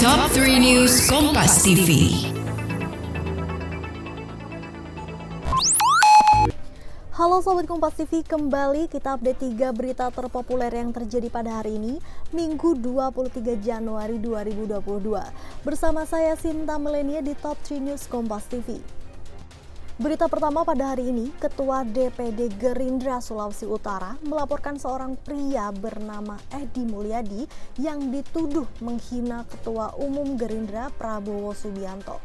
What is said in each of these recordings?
Top 3 News Kompas TV. Halo Sobat Kompas TV, kembali kita update 3 berita terpopuler yang terjadi pada hari ini, Minggu 23 Januari 2022. Bersama saya Sinta Melenia di Top 3 News Kompas TV. Berita pertama pada hari ini, Ketua DPD Gerindra Sulawesi Utara melaporkan seorang pria bernama Edi Mulyadi yang dituduh menghina Ketua Umum Gerindra Prabowo Subianto.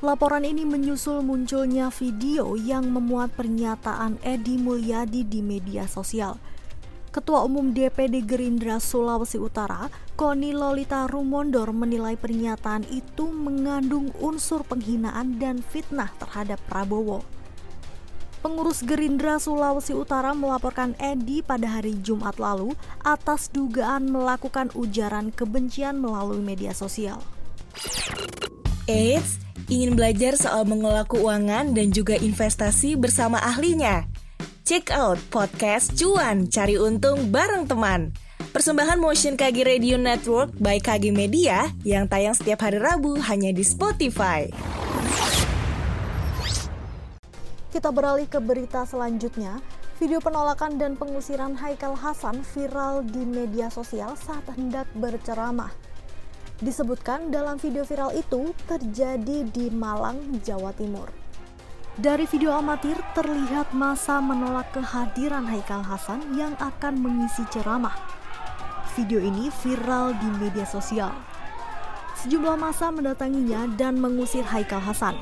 Laporan ini menyusul munculnya video yang memuat pernyataan Edi Mulyadi di media sosial. Ketua Umum DPD Gerindra Sulawesi Utara, Koni Lolita Rumondor menilai pernyataan itu mengandung unsur penghinaan dan fitnah terhadap Prabowo. Pengurus Gerindra Sulawesi Utara melaporkan Edi pada hari Jumat lalu atas dugaan melakukan ujaran kebencian melalui media sosial. Eits, ingin belajar soal mengelola keuangan dan juga investasi bersama ahlinya? Check out podcast Cuan Cari Untung bareng teman. Persembahan Motion KG Radio Network by KG Media yang tayang setiap hari Rabu hanya di Spotify. Kita beralih ke berita selanjutnya. Video penolakan dan pengusiran Haikal Hasan viral di media sosial saat hendak berceramah. Disebutkan dalam video viral itu terjadi di Malang, Jawa Timur. Dari video amatir terlihat masa menolak kehadiran Haikal Hasan yang akan mengisi ceramah. Video ini viral di media sosial. Sejumlah masa mendatanginya dan mengusir Haikal Hasan.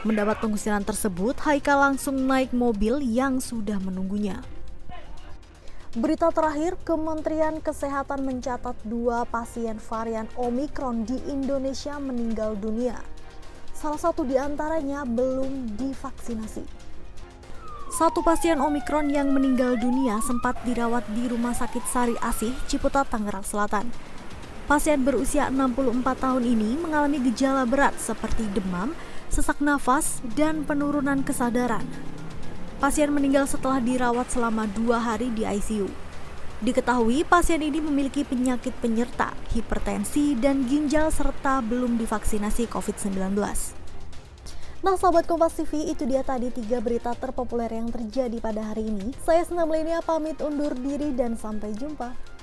Mendapat pengusiran tersebut, Haikal langsung naik mobil yang sudah menunggunya. Berita terakhir, Kementerian Kesehatan mencatat dua pasien varian Omikron di Indonesia meninggal dunia. Salah satu di antaranya belum divaksinasi. Satu pasien Omikron yang meninggal dunia sempat dirawat di Rumah Sakit Sari Asih, Ciputat, Tangerang Selatan. Pasien berusia 64 tahun ini mengalami gejala berat seperti demam, sesak nafas, dan penurunan kesadaran. Pasien meninggal setelah dirawat selama dua hari di ICU. Diketahui pasien ini memiliki penyakit penyerta, hipertensi, dan ginjal serta belum divaksinasi COVID-19. Nah, sahabat Kompas TV, itu dia tadi tiga berita terpopuler yang terjadi pada hari ini. Saya Senam Lenia pamit undur diri dan sampai jumpa.